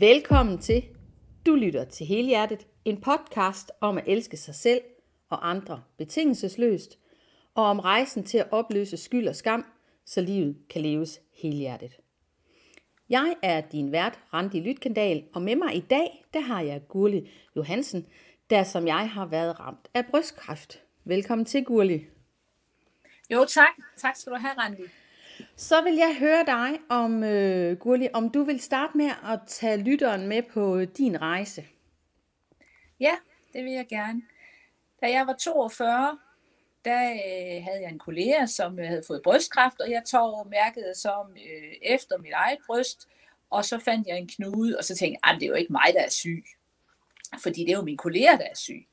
Velkommen til Du lytter til Helhjertet, en podcast om at elske sig selv og andre betingelsesløst, og om rejsen til at opløse skyld og skam, så livet kan leves helhjertet. Jeg er din vært, Randi Lytkendal, og med mig i dag, der har jeg Gurli Johansen, der som jeg har været ramt af brystkræft. Velkommen til, Gurli. Jo, tak. Tak skal du have, Randi. Så vil jeg høre dig om, øh, Gurli, om du vil starte med at tage lytteren med på din rejse. Ja, det vil jeg gerne. Da jeg var 42, der øh, havde jeg en kollega, som øh, havde fået brystkræft, og jeg tog mærket som øh, efter mit eget bryst, og så fandt jeg en knude, og så tænkte jeg, ah, det er jo ikke mig, der er syg, fordi det er jo min kollega, der er syg.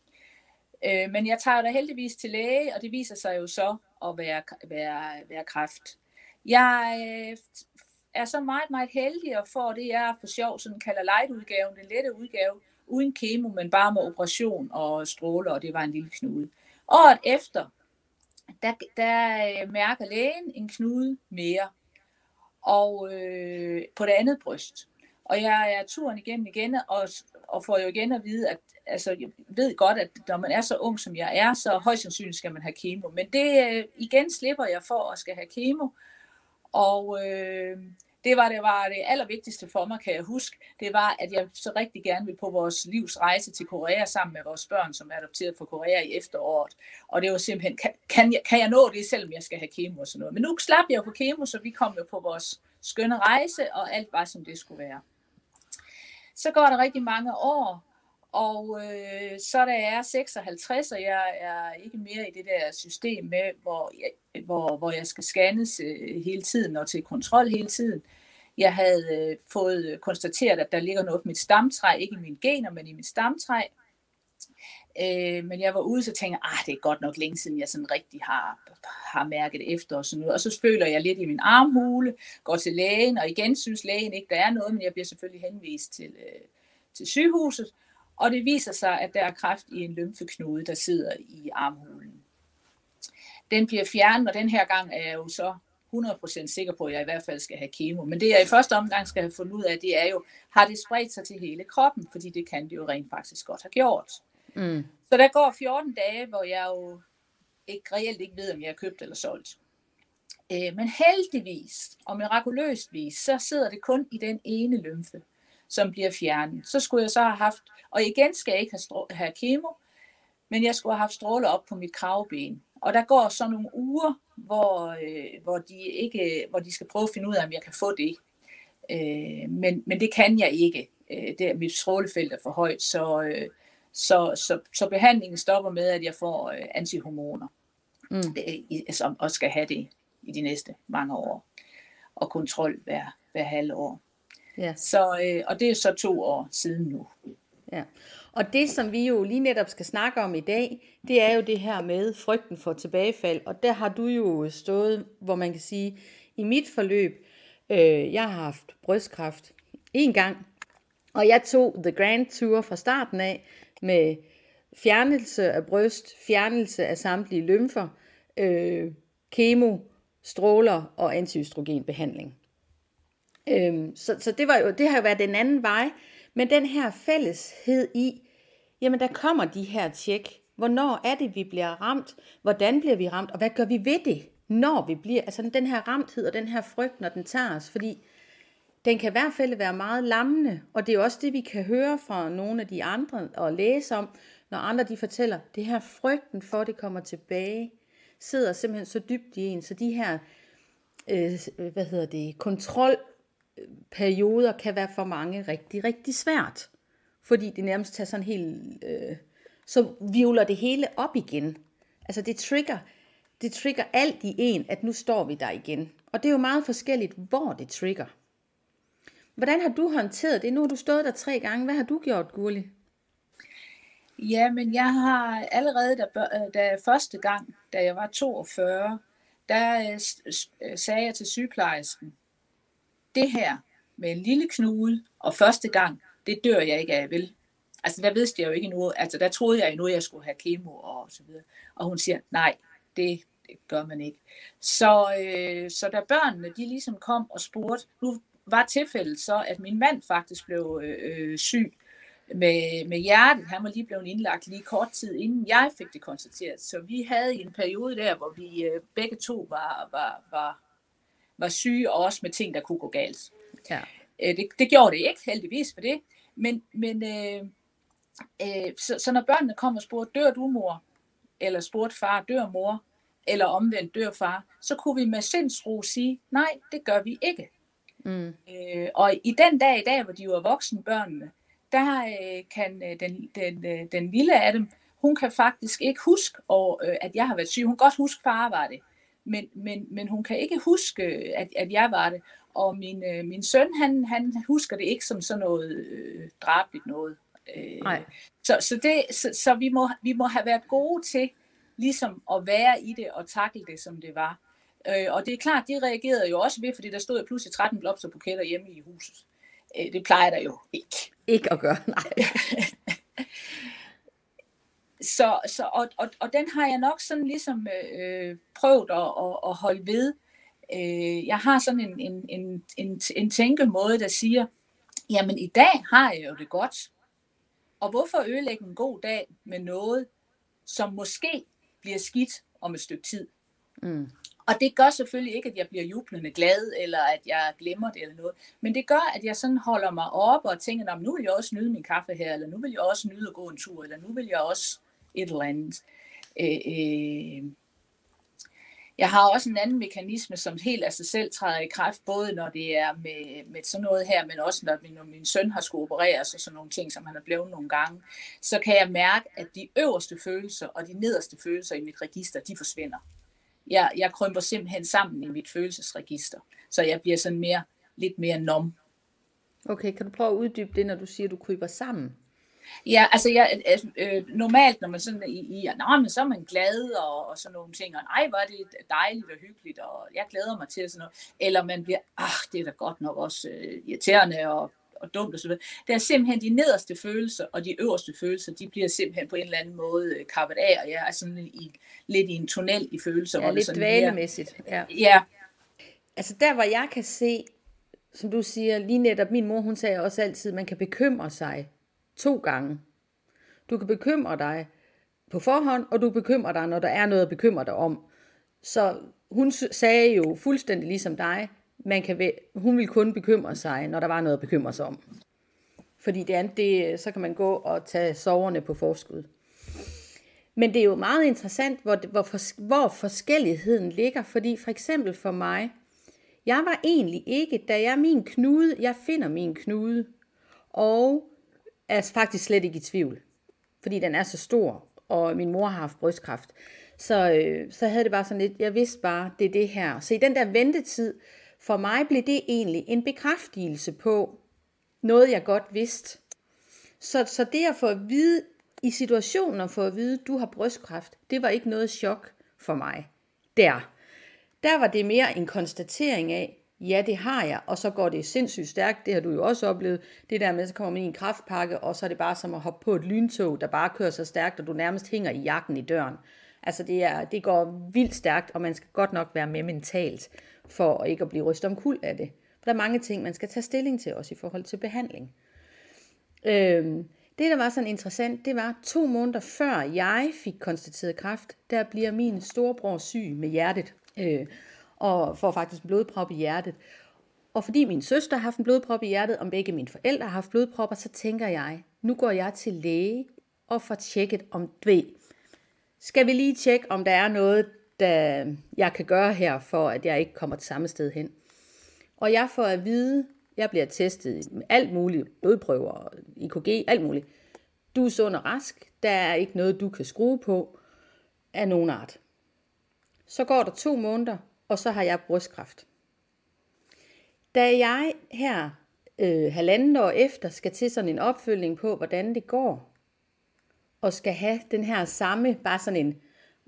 Øh, men jeg tager da heldigvis til læge, og det viser sig jo så at være, være, være kræft. Jeg øh, er så meget, meget heldig at få det, jeg for sjov sådan kalder light-udgaven, den lette udgave, uden kemo, men bare med operation og stråler, og det var en lille knude. Året efter, der, der øh, mærker lægen en knude mere, og øh, på det andet bryst. Og jeg er turen igennem igen, og, og får jo igen at vide, at altså, jeg ved godt, at når man er så ung, som jeg er, så højst sandsynligt skal man have kemo. Men det øh, igen slipper jeg for at skal have kemo, og øh, det var det, var det allervigtigste for mig, kan jeg huske. Det var, at jeg så rigtig gerne ville på vores livs rejse til Korea sammen med vores børn, som er adopteret fra Korea i efteråret. Og det var simpelthen, kan, kan, jeg, kan jeg nå det, selvom jeg skal have kemo og sådan noget. Men nu slap jeg på kemo, så vi kom jo på vores skønne rejse, og alt var, som det skulle være. Så går der rigtig mange år, og øh, så da jeg er 56, og jeg er ikke mere i det der system med, hvor jeg, hvor, hvor jeg skal scannes øh, hele tiden og til kontrol hele tiden. Jeg havde øh, fået konstateret, at der ligger noget på mit stamtræ, ikke i mine gener, men i mit stamtræ. Øh, men jeg var ude, så tænkte jeg, ah, det er godt nok længe siden, jeg sådan rigtig har, har mærket efter og sådan noget. Og så føler jeg lidt i min armhule, går til lægen, og igen synes lægen ikke, der er noget, men jeg bliver selvfølgelig henvist til, øh, til sygehuset. Og det viser sig, at der er kræft i en lymfeknude, der sidder i armhulen. Den bliver fjernet, og den her gang er jeg jo så 100% sikker på, at jeg i hvert fald skal have kemo. Men det jeg i første omgang skal have fundet ud af, det er jo, har det spredt sig til hele kroppen? Fordi det kan det jo rent faktisk godt have gjort. Mm. Så der går 14 dage, hvor jeg jo ikke reelt ikke ved, om jeg har købt eller solgt. Øh, men heldigvis og mirakuløst vis, så sidder det kun i den ene lymfe som bliver fjernet. Så skulle jeg så have haft, og igen skal jeg ikke have, have kemo, men jeg skulle have haft stråler op på mit kravben. Og der går så nogle uger, hvor, øh, hvor, de ikke, hvor de skal prøve at finde ud af, om jeg kan få det. Øh, men, men det kan jeg ikke. Øh, det, mit strålefelt er for højt, så, øh, så, så, så behandlingen stopper med, at jeg får øh, antihormoner, mm. øh, som også skal have det i de næste mange år. Og kontrol hver, hver halve år. Ja. Så, øh, og det er så to år siden nu. Ja. Og det, som vi jo lige netop skal snakke om i dag, det er jo det her med frygten for tilbagefald. Og der har du jo stået, hvor man kan sige, i mit forløb, øh, jeg har haft brystkræft en gang, og jeg tog The Grand Tour fra starten af med fjernelse af bryst, fjernelse af samtlige lymfer, øh, kemo, stråler og antiøstrogenbehandling. Øhm, så så det, var jo, det har jo været den anden vej. Men den her fælleshed i, jamen der kommer de her tjek. Hvornår er det, vi bliver ramt? Hvordan bliver vi ramt? Og hvad gør vi ved det, når vi bliver? Altså den her ramthed og den her frygt, når den tager os. Fordi den kan i hvert fald være meget lammende. Og det er også det, vi kan høre fra nogle af de andre og læse om, når andre de fortæller, det her frygten for, at det kommer tilbage, sidder simpelthen så dybt i en. Så de her øh, hvad hedder det, kontrol perioder kan være for mange rigtig, rigtig svært. Fordi det nærmest tager sådan helt... Øh, så vivler det hele op igen. Altså det trigger, det trigger alt i en, at nu står vi der igen. Og det er jo meget forskelligt, hvor det trigger. Hvordan har du håndteret det? Nu har du stået der tre gange. Hvad har du gjort, Gurli? Ja, men jeg har allerede, da, øh, da første gang, da jeg var 42, der øh, sagde jeg til sygeplejersken, det her med en lille knude, og første gang, det dør jeg ikke af, vel? Altså, der vidste jeg jo ikke nu, altså der troede jeg endnu, at jeg skulle have kemo og så videre. Og hun siger, nej, det, det gør man ikke. Så, øh, så da børnene, de ligesom kom og spurgte, nu var tilfældet så, at min mand faktisk blev øh, øh syg med, med hjertet. Han var lige blevet indlagt lige kort tid, inden jeg fik det konstateret. Så vi havde en periode der, hvor vi øh, begge to var, var, var, var syge, og også med ting, der kunne gå galt. Ja. Øh, det, det gjorde det ikke, heldigvis for det. Men, men øh, øh, så, så når børnene kom og spurgte, dør du mor? Eller spurgte far, dør mor? Eller omvendt, dør far? Så kunne vi med sindsro sige, nej, det gør vi ikke. Mm. Øh, og i den dag i dag, hvor de var voksne børnene, der øh, kan øh, den, den, øh, den lille af dem, hun kan faktisk ikke huske, og, øh, at jeg har været syg. Hun kan godt huske, far var det, men, men, men hun kan ikke huske, at, at jeg var det. Og min, øh, min søn, han, han husker det ikke som sådan noget øh, drabligt noget. Øh, Nej. Så, så, det, så, så vi, må, vi må have været gode til ligesom at være i det og takle det, som det var. Øh, og det er klart, de reagerede jo også ved, fordi der stod pludselig 13 blomsterbuketter hjemme i huset. Øh, det plejer der jo ikke. Ikke at gøre, nej. så, så, og, og, og den har jeg nok sådan ligesom øh, prøvet at, at, at holde ved. Øh, jeg har sådan en, en, en, en, en tænkemåde, der siger, jamen i dag har jeg jo det godt. Og hvorfor ødelægge en god dag med noget, som måske bliver skidt om et stykke tid? Mm. Og det gør selvfølgelig ikke, at jeg bliver jublende glad, eller at jeg glemmer det eller noget. Men det gør, at jeg sådan holder mig op og tænker, nu vil jeg også nyde min kaffe her, eller nu vil jeg også nyde at gå en tur, eller nu vil jeg også et eller andet. Øh, øh. Jeg har også en anden mekanisme, som helt af sig selv træder i kraft, både når det er med, med sådan noget her, men også når min, når min søn har skulle opereres og sådan nogle ting, som han har blevet nogle gange, så kan jeg mærke, at de øverste følelser og de nederste følelser i mit register, de forsvinder jeg, jeg krymper simpelthen sammen i mit følelsesregister, så jeg bliver sådan mere, lidt mere nom. Okay, kan du prøve at uddybe det, når du siger, at du kryber sammen? Ja, altså jeg, øh, normalt, når man sådan i, i nej, men så er man glad og, og sådan nogle ting, og nej, var det dejligt og hyggeligt, og jeg glæder mig til sådan noget. Eller man bliver, ah, det er da godt nok også øh, irriterende og og dumt osv. Det er simpelthen de nederste følelser og de øverste følelser, de bliver simpelthen på en eller anden måde øh, kappet af, og jeg er sådan i, lidt i en tunnel i følelser. Ja, lidt dvalemæssigt. Ja. ja. Altså der, hvor jeg kan se, som du siger, lige netop min mor, hun sagde også altid, at man kan bekymre sig to gange. Du kan bekymre dig på forhånd, og du bekymrer dig, når der er noget at bekymre dig om. Så hun sagde jo fuldstændig ligesom dig, man kan, hun ville kun bekymre sig, når der var noget at bekymre sig om. Fordi det andet, det, så kan man gå og tage soverne på forskud. Men det er jo meget interessant, hvor, hvor, for, hvor forskelligheden ligger. Fordi for eksempel for mig, jeg var egentlig ikke, da jeg min knude, jeg finder min knude, og er faktisk slet ikke i tvivl. Fordi den er så stor, og min mor har haft brystkræft. Så, øh, så havde det bare sådan lidt, jeg vidste bare, det er det her. Så i den der ventetid, for mig blev det egentlig en bekræftelse på noget, jeg godt vidste. Så, så det at få at vide, i situationen at få at vide, du har brystkræft, det var ikke noget chok for mig. Der. Der var det mere en konstatering af, ja, det har jeg, og så går det sindssygt stærkt, det har du jo også oplevet, det der med, så kommer man i en kraftpakke, og så er det bare som at hoppe på et lyntog, der bare kører så stærkt, og du nærmest hænger i jakken i døren. Altså det, er, det går vildt stærkt, og man skal godt nok være med mentalt for ikke at blive rystet om kul af det. For der er mange ting, man skal tage stilling til, også i forhold til behandling. Øhm, det, der var sådan interessant, det var to måneder før jeg fik konstateret kræft, der bliver min storebror syg med hjertet, øh, og får faktisk blodprop i hjertet. Og fordi min søster har haft en blodprop i hjertet, og begge mine forældre har haft blodpropper, så tænker jeg, nu går jeg til læge og får tjekket om dvæ. Skal vi lige tjekke, om der er noget, der jeg kan gøre her, for at jeg ikke kommer til samme sted hen. Og jeg får at vide, jeg bliver testet med alt muligt, blodprøver, IKG, alt muligt. Du er sund og rask, der er ikke noget, du kan skrue på af nogen art. Så går der to måneder, og så har jeg brystkræft. Da jeg her øh, halvandet år efter skal til sådan en opfølgning på, hvordan det går, og skal have den her samme, bare sådan en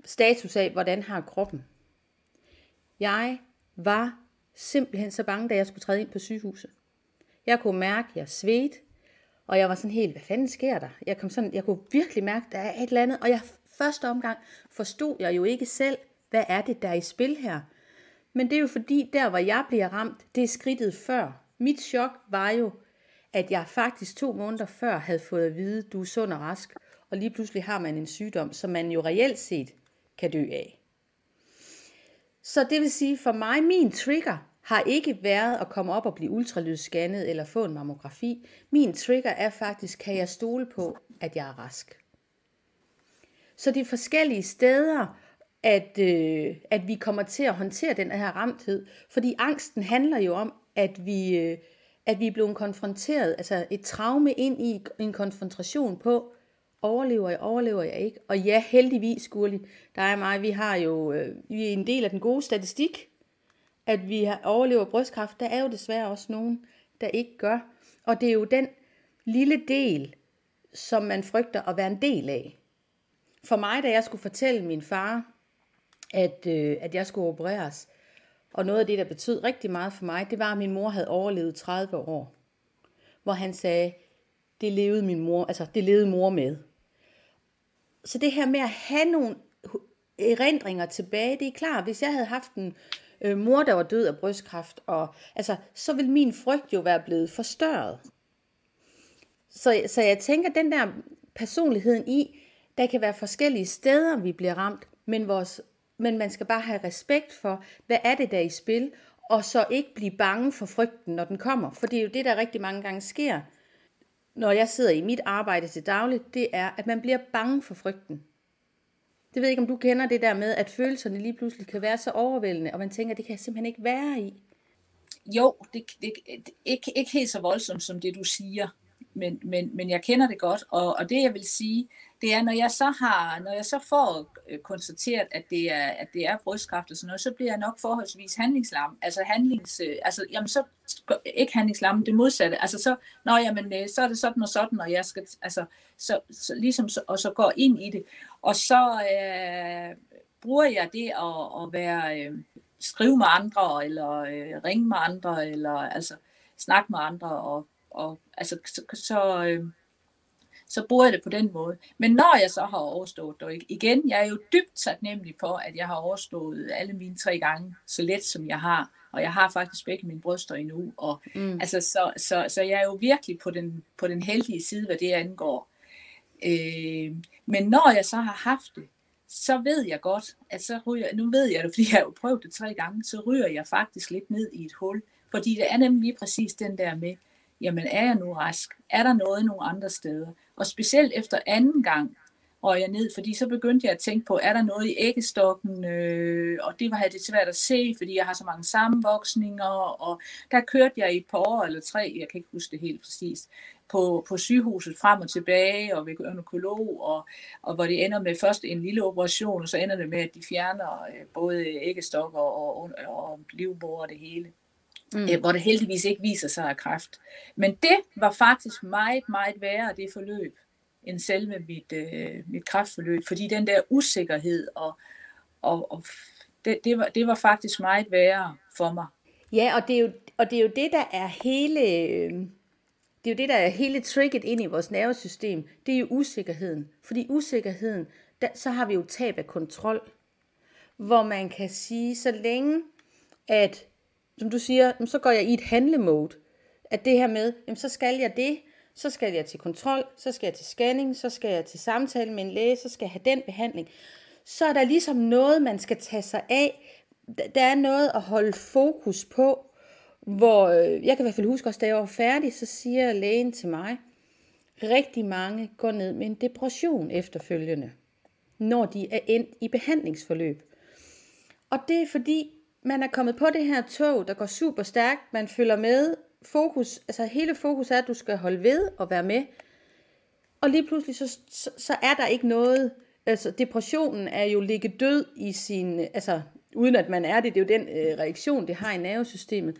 status af, hvordan har kroppen. Jeg var simpelthen så bange, da jeg skulle træde ind på sygehuset. Jeg kunne mærke, at jeg svedte, og jeg var sådan helt, hvad fanden sker der? Jeg, kom sådan, jeg kunne virkelig mærke, at der er et eller andet, og jeg første omgang forstod jeg jo ikke selv, hvad er det, der er i spil her. Men det er jo fordi, der hvor jeg bliver ramt, det er skridtet før Mit chok var jo, at jeg faktisk to måneder før havde fået at vide, du er sund og rask, og lige pludselig har man en sygdom, som man jo reelt set kan dø af. Så det vil sige, for mig, min trigger har ikke været at komme op og blive ultralydsscannet eller få en mammografi. Min trigger er faktisk, kan jeg stole på, at jeg er rask. Så de forskellige steder, at, øh, at vi kommer til at håndtere den her ramthed. Fordi angsten handler jo om, at vi, øh, at vi er blevet konfronteret, altså et traume ind i en konfrontation på, overlever jeg, overlever jeg ikke? Og ja, heldigvis, Gurli, der er mig, vi har jo, øh, vi er en del af den gode statistik, at vi har overlever brystkræft. Der er jo desværre også nogen, der ikke gør. Og det er jo den lille del, som man frygter at være en del af. For mig, da jeg skulle fortælle min far, at, øh, at jeg skulle opereres, og noget af det, der betød rigtig meget for mig, det var, at min mor havde overlevet 30 år. Hvor han sagde, det levede min mor, altså det levede mor med. Så det her med at have nogle erindringer tilbage, det er klart, hvis jeg havde haft en øh, mor, der var død af brystkræft, og, altså, så ville min frygt jo være blevet forstørret. Så, så jeg tænker, den der personligheden i, der kan være forskellige steder, vi bliver ramt, men, vores, men man skal bare have respekt for, hvad er det der er i spil, og så ikke blive bange for frygten, når den kommer. For det er jo det, der rigtig mange gange sker, når jeg sidder i mit arbejde til dagligt, det er, at man bliver bange for frygten. Det ved ikke, om du kender det der med, at følelserne lige pludselig kan være så overvældende, og man tænker, det kan jeg simpelthen ikke være i. Jo, det, det, det ikke, ikke helt så voldsomt som det, du siger, men, men, men jeg kender det godt, og, og det jeg vil sige, det er, når jeg så har, når jeg så får øh, konstateret, at det er, at det er brystkræft og sådan noget, så bliver jeg nok forholdsvis handlingslam. Altså handlings, øh, altså, jamen så, ikke handlingslam, det modsatte. Altså så, når jamen, øh, så er det sådan og sådan, og jeg skal, altså, så, så ligesom, så, og så går ind i det. Og så øh, bruger jeg det at, at være, øh, skrive med andre, eller øh, ringe med andre, eller altså snakke med andre, og, og altså, så, så øh, så bruger jeg det på den måde. Men når jeg så har overstået det, igen, jeg er jo dybt taknemmelig for, at jeg har overstået alle mine tre gange så let, som jeg har. Og jeg har faktisk begge mine bryster endnu. Og, mm. altså, så, så, så jeg er jo virkelig på den, på den heldige side, hvad det angår. Øh, men når jeg så har haft det, så ved jeg godt, at så ryger, nu ved jeg det, fordi jeg har jo prøvet det tre gange, så ryger jeg faktisk lidt ned i et hul. Fordi det er nemlig lige præcis den der med, jamen er jeg nu rask? Er der noget nogle andre steder? Og specielt efter anden gang røg jeg ned, fordi så begyndte jeg at tænke på, er der noget i æggestokken? Øh, og det var det svært at se, fordi jeg har så mange sammenvoksninger, og der kørte jeg i et par år eller tre, jeg kan ikke huske det helt præcist, på, på sygehuset frem og tilbage, og ved gynekolog, og, og hvor det ender med først en lille operation, og så ender det med, at de fjerner øh, både æggestokker og, og, og livmor og det hele mm. øh, hvor det heldigvis ikke viser sig af kræft. Men det var faktisk meget, meget værre, det forløb, end selve mit, øh, mit kræftforløb, fordi den der usikkerhed, og, og, og det, det, var, det var faktisk meget værre for mig. Ja, og det er jo, og det, er jo det, der er hele... Det er jo det, der er hele tricket ind i vores nervesystem. Det er jo usikkerheden. Fordi usikkerheden, der, så har vi jo tab af kontrol. Hvor man kan sige, så længe at som du siger, så går jeg i et handlemode. At det her med, jamen, så skal jeg det, så skal jeg til kontrol, så skal jeg til scanning, så skal jeg til samtale med en læge, så skal jeg have den behandling. Så er der ligesom noget, man skal tage sig af. Der er noget at holde fokus på, hvor øh, jeg kan i hvert fald huske også, da jeg var færdig, så siger lægen til mig, rigtig mange går ned med en depression efterfølgende, når de er endt i behandlingsforløb. Og det er fordi, man er kommet på det her tog, der går super stærkt, man følger med, fokus, altså hele fokus er, at du skal holde ved og være med, og lige pludselig så, så, så er der ikke noget, altså depressionen er jo ligge død i sin, altså uden at man er det, det er jo den øh, reaktion, det har i nervesystemet.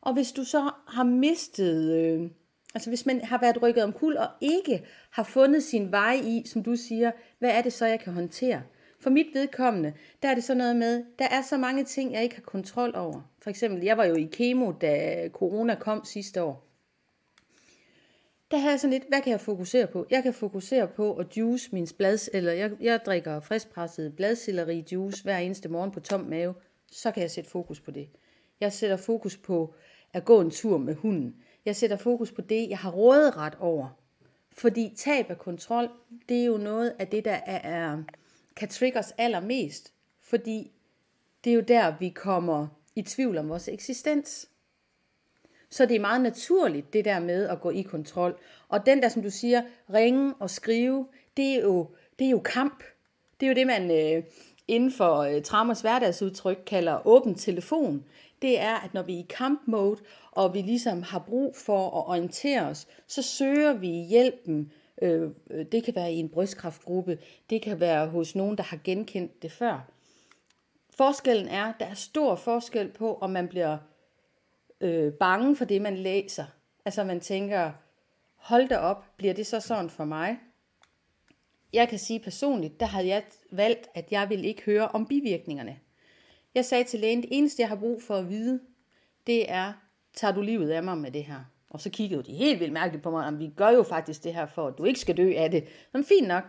Og hvis du så har mistet, øh, altså hvis man har været rykket om kul og ikke har fundet sin vej i, som du siger, hvad er det så, jeg kan håndtere? For mit vedkommende, der er det så noget med, der er så mange ting, jeg ikke har kontrol over. For eksempel, jeg var jo i kemo, da corona kom sidste år. Der havde jeg sådan lidt, hvad kan jeg fokusere på? Jeg kan fokusere på at juice min blads, eller jeg, jeg drikker friskpresset bladselleri juice hver eneste morgen på tom mave. Så kan jeg sætte fokus på det. Jeg sætter fokus på at gå en tur med hunden. Jeg sætter fokus på det, jeg har råderet over. Fordi tab af kontrol, det er jo noget af det, der er, kan trigge os allermest. Fordi det er jo der, vi kommer i tvivl om vores eksistens. Så det er meget naturligt, det der med at gå i kontrol. Og den der, som du siger, ringe og skrive, det er jo, det er jo kamp. Det er jo det, man øh, inden for øh, Trammers hverdagsudtryk kalder åben telefon. Det er, at når vi er i kampmode, og vi ligesom har brug for at orientere os, så søger vi hjælpen. Øh, det kan være i en brystkræftgruppe, det kan være hos nogen, der har genkendt det før. Forskellen er, der er stor forskel på, om man bliver øh, bange for det, man læser. Altså man tænker, hold da op, bliver det så sådan for mig? Jeg kan sige personligt, der havde jeg valgt, at jeg ville ikke høre om bivirkningerne. Jeg sagde til lægen, det eneste jeg har brug for at vide, det er, tager du livet af mig med det her? Og så kiggede de helt vildt mærkeligt på mig, om vi gør jo faktisk det her for, at du ikke skal dø af det. Men fint nok.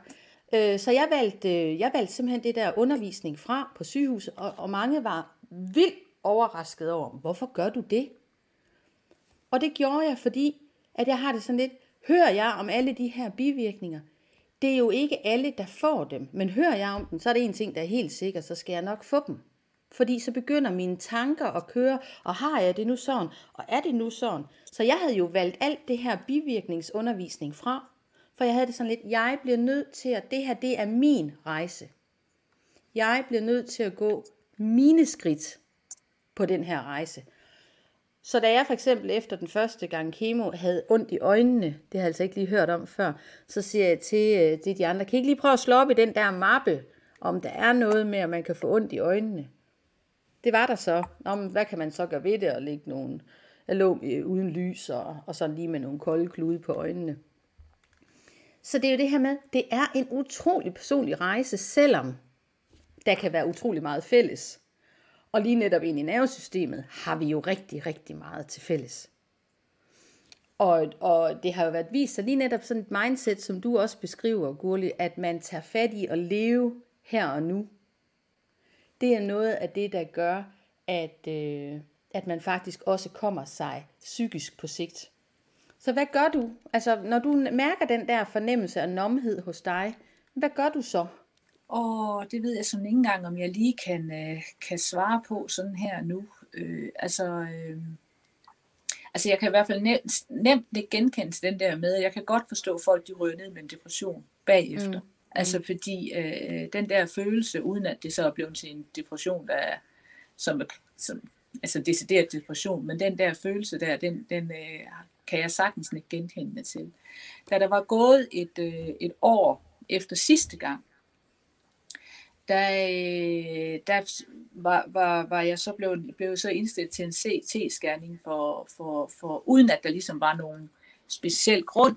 Øh, så jeg valgte, øh, jeg valgte simpelthen det der undervisning fra på sygehuset, og, og mange var vildt overrasket over, hvorfor gør du det? Og det gjorde jeg, fordi at jeg har det sådan lidt, hører jeg om alle de her bivirkninger? Det er jo ikke alle, der får dem, men hører jeg om dem, så er det en ting, der er helt sikker, så skal jeg nok få dem. Fordi så begynder mine tanker at køre, og har jeg det nu sådan, og er det nu sådan? Så jeg havde jo valgt alt det her bivirkningsundervisning fra, for jeg havde det sådan lidt, jeg bliver nødt til at, det her det er min rejse. Jeg bliver nødt til at gå mine skridt på den her rejse. Så da jeg for eksempel efter den første gang kemo havde ondt i øjnene, det har jeg altså ikke lige hørt om før, så siger jeg til, øh, til de andre, kan I ikke lige prøve at slå op i den der mappe, om der er noget med, at man kan få ondt i øjnene? Det var der så. Nå, men hvad kan man så gøre ved det og lægge nogle, jeg lå øh, uden lys og, og sådan lige med nogle kolde klude på øjnene. Så det er jo det her med, det er en utrolig personlig rejse, selvom der kan være utrolig meget fælles. Og lige netop ind i nervesystemet har vi jo rigtig, rigtig meget til fælles. Og, og det har jo været vist sig lige netop sådan et mindset, som du også beskriver, Gurli, at man tager fat i at leve her og nu. Det er noget af det, der gør, at, øh, at man faktisk også kommer sig psykisk på sigt. Så hvad gør du? Altså, når du mærker den der fornemmelse af nomhed hos dig, hvad gør du så? Og det ved jeg sådan ikke engang, om jeg lige kan, øh, kan svare på sådan her nu. Øh, altså, øh, altså, jeg kan i hvert fald nemt, nemt genkende til den der med, jeg kan godt forstå folk, de ryger ned med en depression bagefter. Mm. Altså mm. fordi øh, den der følelse, uden at det så er blevet til en depression, der er, som, som altså decideret depression, men den der følelse der, den, den øh, kan jeg sagtens ikke genkende til. Da der var gået et, øh, et år efter sidste gang, der, øh, der var, var, var jeg så blevet, blev så indstillet til en CT-scanning, for, for, for, uden at der ligesom var nogen speciel grund,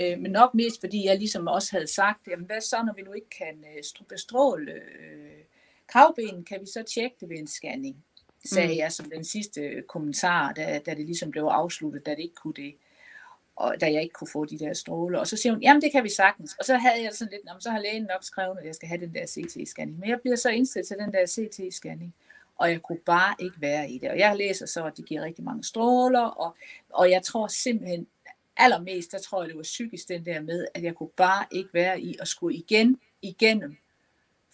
øh, men nok mest fordi jeg ligesom også havde sagt, jamen hvad så, når vi nu ikke kan øh, bestråle øh, kravbenen, kan vi så tjekke det ved en scanning, sagde mm. jeg som den sidste kommentar, da, da det ligesom blev afsluttet, da det ikke kunne det og da jeg ikke kunne få de der stråler. Og så siger hun, jamen det kan vi sagtens. Og så havde jeg sådan lidt, så har lægen nok skrevet, at jeg skal have den der CT-scanning. Men jeg bliver så indstillet til den der CT-scanning, og jeg kunne bare ikke være i det. Og jeg læser så, at det giver rigtig mange stråler, og, og jeg tror simpelthen, allermest, der tror jeg, det var psykisk den der med, at jeg kunne bare ikke være i at skulle igen, igennem,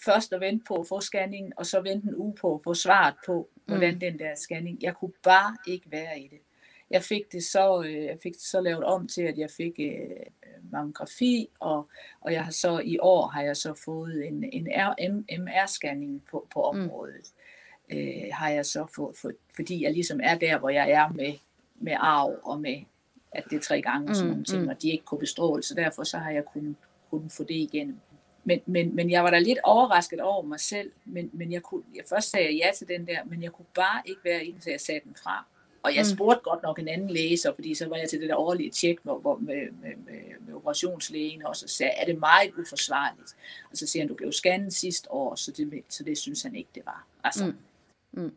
først at vente på at få scanningen, og så vente en uge på at få svaret på, hvordan mm. den der scanning, jeg kunne bare ikke være i det jeg fik det så, øh, jeg fik det så lavet om til, at jeg fik øh, mammografi, og, og jeg har så i år har jeg så fået en, en MR-scanning på, på mm. området. Mm. Øh, har jeg så fået, for, fordi jeg ligesom er der, hvor jeg er med, med arv og med, at det er tre gange og sådan mm, nogle ting, mm. og de ikke kunne bestråle, så derfor så har jeg kunnet, kunnet få det igennem. Men, men, men jeg var da lidt overrasket over mig selv, men, men jeg, kunne, jeg først sagde jeg ja til den der, men jeg kunne bare ikke være i den, så jeg sagde den fra. Og jeg mm. spurgte godt nok en anden læser, fordi så var jeg til det der årlige tjek med, med, med, med, med operationslægen, og så sagde er det meget uforsvarligt? Og så siger han, du blev scannet sidste år, så det, så det synes han ikke, det var. Altså, mm. Mm.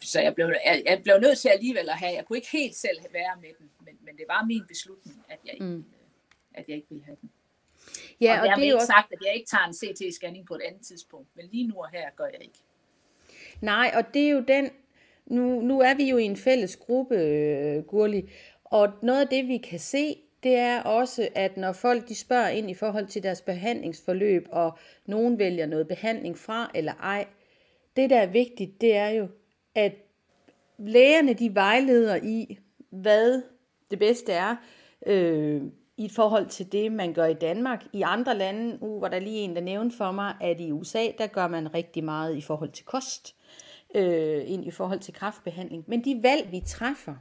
Så jeg blev, jeg, jeg blev nødt til alligevel at have, jeg kunne ikke helt selv være med den, men, det var min beslutning, at jeg ikke, mm. at jeg ikke ville have den. Ja, og, og det er ikke også... sagt, at jeg ikke tager en CT-scanning på et andet tidspunkt, men lige nu og her gør jeg ikke. Nej, og det er jo den nu, nu er vi jo i en fælles gruppe, øh, Gurli, og noget af det, vi kan se, det er også, at når folk de spørger ind i forhold til deres behandlingsforløb, og nogen vælger noget behandling fra eller ej, det der er vigtigt, det er jo, at lægerne de vejleder i, hvad det bedste er, øh, i forhold til det, man gør i Danmark. I andre lande, uh, var der lige en, der nævnte for mig, at i USA, der gør man rigtig meget i forhold til kost, øh, ind i forhold til kraftbehandling. Men de valg, vi træffer,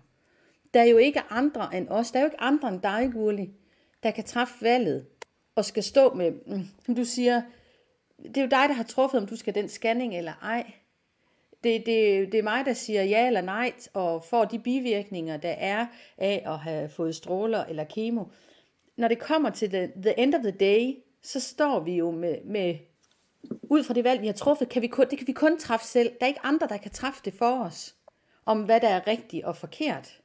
der er jo ikke andre end os, der er jo ikke andre end dig, Gurli, der kan træffe valget og skal stå med, som du siger, det er jo dig, der har truffet, om du skal den scanning eller ej. Det, det, det er mig, der siger ja eller nej, og får de bivirkninger, der er af at have fået stråler eller kemo. Når det kommer til the, the end of the day, så står vi jo med, med ud fra det valg, vi har truffet, kan vi kun, det kan vi kun træffe selv. Der er ikke andre, der kan træffe det for os, om hvad der er rigtigt og forkert